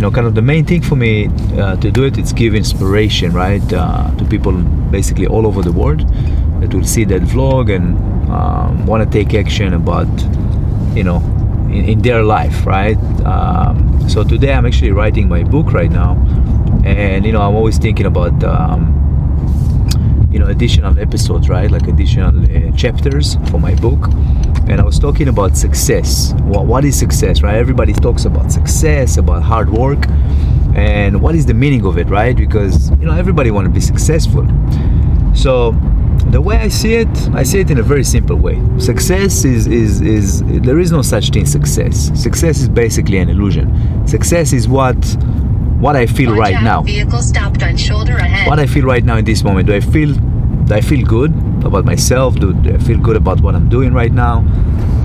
you know, kind of the main thing for me uh, to do it is give inspiration, right, uh, to people basically all over the world that will see that vlog and um, want to take action about, you know, in, in their life, right? Um, so today I'm actually writing my book right now, and you know, I'm always thinking about. Um, you know additional episodes right? Like additional uh, chapters for my book. And i was talking about success. What, what is success right? Everybody talks about success about hard work. And what is the meaning of it right? Because you know everybody want to be successful. So the way i see it i see it in a very simple way. Success is is is there is no such thing as success. Success is basically an illusion. Success is what what I feel right now. Vehicle stopped on shoulder ahead. What I feel right now in this moment. Do I feel do I feel good about myself? Do, do I feel good about what I'm doing right now?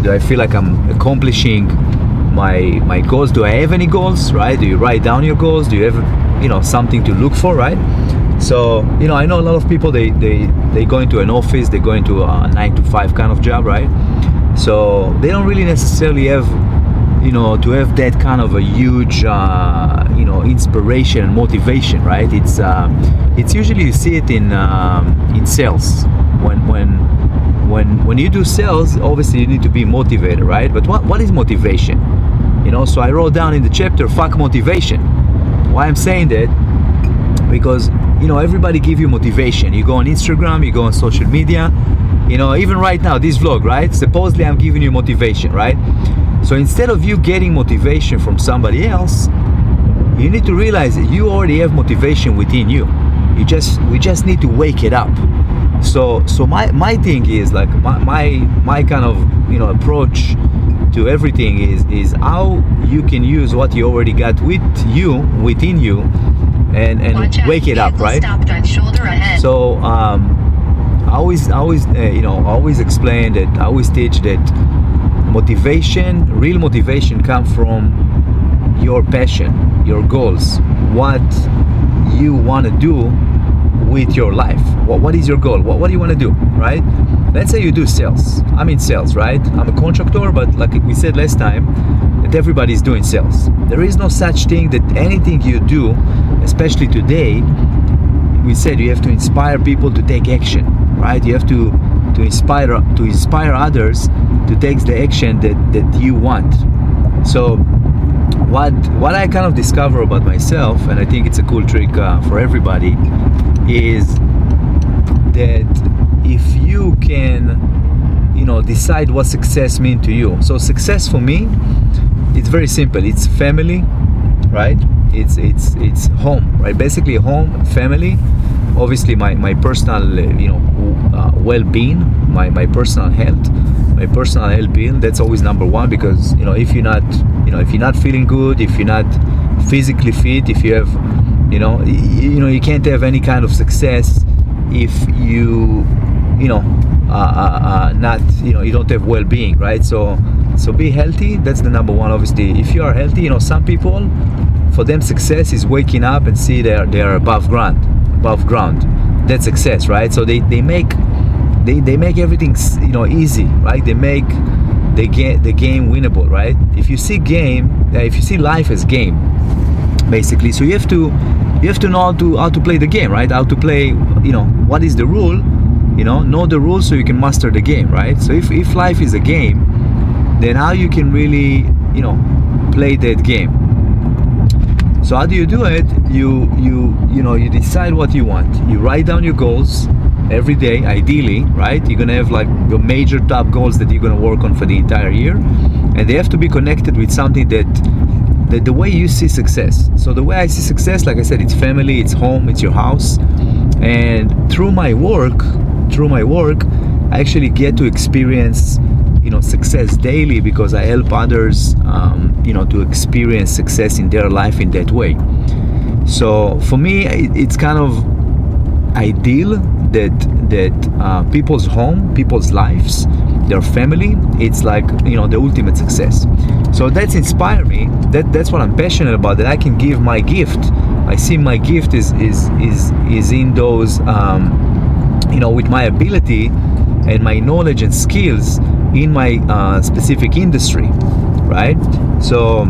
Do I feel like I'm accomplishing my my goals? Do I have any goals? Right? Do you write down your goals? Do you have you know something to look for? Right? So you know, I know a lot of people they they they go into an office, they go into a nine to five kind of job, right? So they don't really necessarily have you know to have that kind of a huge uh, you know inspiration and motivation right? It's uh, it's usually you see it in um, in sales. When when when when you do sales obviously you need to be motivated right? But what what is motivation? You know so i wrote down in the chapter fuck motivation. Why i'm saying that? Because you know everybody give you motivation. You go on instagram you go on social media. You know even right now this vlog right? Supposedly i'm giving you motivation right so instead of you getting motivation from somebody else, you need to realize that you already have motivation within you. You just we just need to wake it up. So so my my thing is like my my, my kind of you know approach to everything is is how you can use what you already got with you within you and and Watch out, wake it up right Stopped on shoulder ahead. so um, I always, I always, uh, you know, I always explain that. I always teach that motivation, real motivation, comes from your passion, your goals, what you want to do with your life. What, what is your goal? What, what do you want to do, right? Let's say you do sales. I'm in sales, right? I'm a contractor, but like we said last time, that everybody is doing sales. There is no such thing that anything you do, especially today, we said you have to inspire people to take action right you have to to inspire to inspire others to take the action that that you want. So what what i kind of discover about myself and i think it's a cool trick uh, for everybody is that if you can you know decide what success means to you. So success for me it's very simple. It's family right? It's it's it's home right? Basically home family obviously my my personal uh, you know uh, well-being my my personal health my personal well-being that's always number one because you know if you're not you know if you're not feeling good if you're not physically fit if you have you know y- you know you can't have any kind of success if you you know uh, uh, uh, not you know you don't have well-being right? So so be healthy that's the number one. Obviously if you are healthy you know some people for them success is waking up and see they're they're above ground above ground. That's success right? So they they make they, they make everything you know easy right? They make the game the game winnable right? If you see game uh, if you see life as game basically so you have to you have to know how to how to play the game right? How to play you know what is the rule you know know the rules so you can master the game right? So if, if life is a game then how you can really you know play that game so how do you do it? You you you know you decide what you want. You write down your goals every day ideally right? You're gonna have like your major top goals that you're gonna work on for the entire year. And they have to be connected with something that the, the way you see success. So the way i see success like i said it's family it's home it's your house. And through my work through my work i actually get to experience you know success daily because i help others um, you know to experience success in their life in that way. So for me it's kind of ideal that that uh, people's home people's lives their family it's like you know the ultimate success. So that's inspired me. That that's what i'm passionate about that i can give my gift. I see my gift is is is is in those um, you know with my ability and my knowledge and skills in my uh, specific industry right so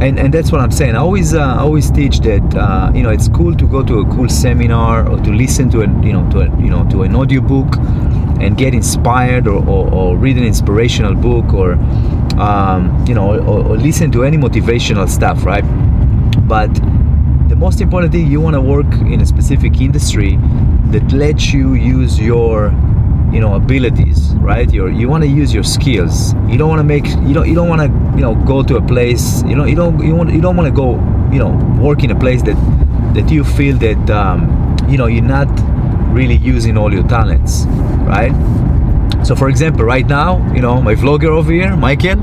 and and that's what I'm saying. I always uh, always teach that uh, you know it's cool to go to a cool seminar or to listen to a you know to a you know to an audio book and get inspired or, or, or read an inspirational book or um, you know or, or listen to any motivational stuff, right? But the most important thing you want to work in a specific industry that lets you use your you know abilities right? Your you want to use your skills. You don't want to make you don't you don't want to you know go to a place you know you don't you want you don't want to go you know work in a place that that you feel that um, you know you're not really using all your talents right? So for example right now you know my vlogger over here michael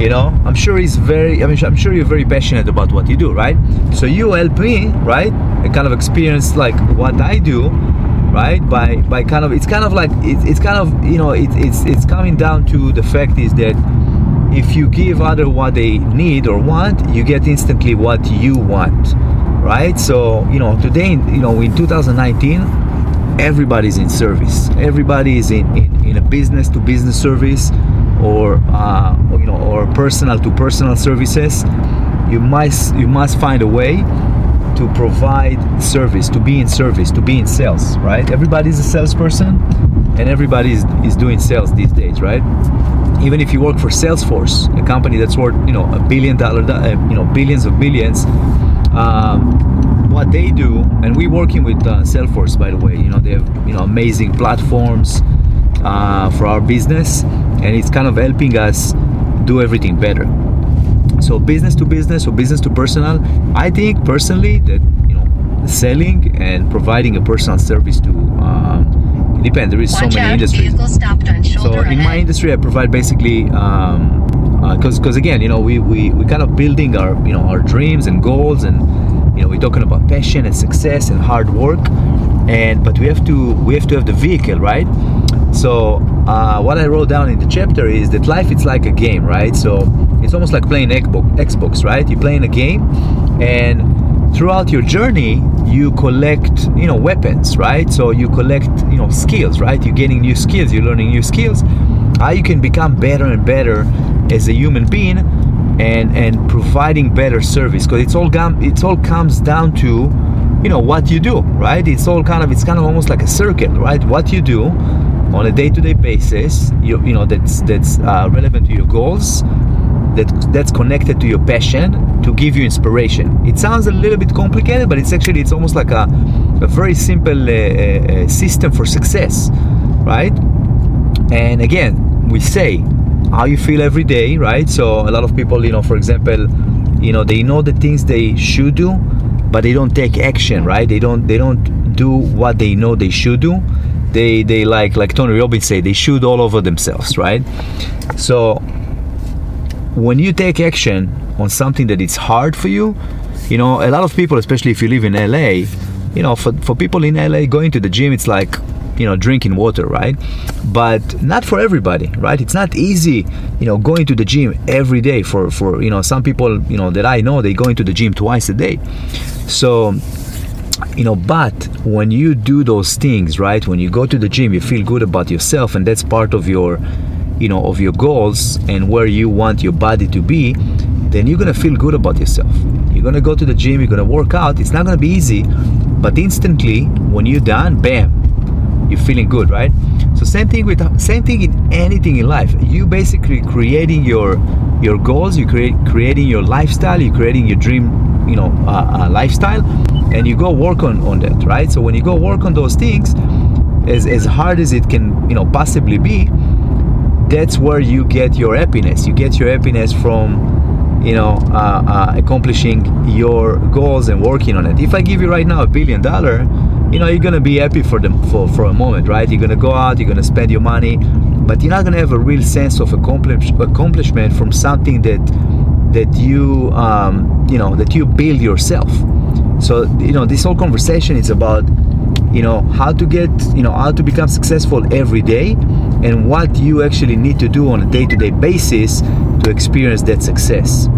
you know i'm sure he's very i mean i'm sure you're very passionate about what you do right? So you help me right? And kind of experience like what i do right? By by kind of it's kind of like it's, it's kind of you know it, it's it's coming down to the fact is that if you give other what they need or want you get instantly what you want right? So you know today you know in 2019 everybody's in service. Everybody is in, in, in a business to business service or uh, you know or personal to personal services. You must you must find a way to provide service, to be in service, to be in sales, right? Everybody's a salesperson and everybody is, is doing sales these days, right? Even if you work for Salesforce, a company that's worth, you know, a billion dollar, uh, you know, billions of millions, um, what they do, and we're working with uh, Salesforce, by the way, you know, they have, you know, amazing platforms uh, for our business, and it's kind of helping us do everything better so business to business or business to personal. I think personally that you know selling and providing a personal service to um, depends. There is Watch so many out, industries. so in my industry i provide basically um because because again you know we, we we kind of building our you know our dreams and goals and you know we're talking about passion and success and hard work and but we have to we have to have the vehicle right? So uh, what i wrote down in the chapter is that life it's like a game right? So it's almost like playing xbox, right? You're playing a game and throughout your journey you collect you know weapons right? So you collect you know skills right? You're getting new skills you're learning new skills. How you can become better and better as a human being and and providing better service because it's all gum it's all comes down to you know what you do right? It's all kind of it's kind of almost like a circle right? What you do on a day-to-day basis you you know that's that's uh, relevant to your goals that that's connected to your passion to give you inspiration. It sounds a little bit complicated but it's actually it's almost like a, a very simple uh, uh, system for success right? And again we say how you feel every day right? So a lot of people you know for example you know they know the things they should do but they don't take action right? They don't they don't do what they know they should do. They they like like tony robbins say they shoot all over themselves right? So when you take action on something that is hard for you you know a lot of people especially if you live in la you know for, for people in la going to the gym it's like you know drinking water right? But not for everybody right? It's not easy you know going to the gym every day for for you know some people you know that i know they go into the gym twice a day so you know but when you do those things right when you go to the gym you feel good about yourself and that's part of your you know of your goals and where you want your body to be then you're gonna feel good about yourself. You're gonna go to the gym you're gonna work out it's not gonna be easy but instantly when you're done bam you're feeling good right? So same thing with same thing in anything in life. You basically creating your your goals you create creating your lifestyle you're creating your dream you know uh, uh, lifestyle and you go work on on that right? So when you go work on those things as, as hard as it can you know possibly be that's where you get your happiness. You get your happiness from you know uh, uh, accomplishing your goals and working on it. If i give you right now a billion dollar you know you're gonna be happy for them for, for a moment right? You're gonna go out you're gonna spend your money but you're not gonna have a real sense of accomplish, accomplishment from something that that you um, you know that you build yourself. So you know this whole conversation is about you know how to get you know how to become successful every day and what you actually need to do on a day-to-day basis to experience that success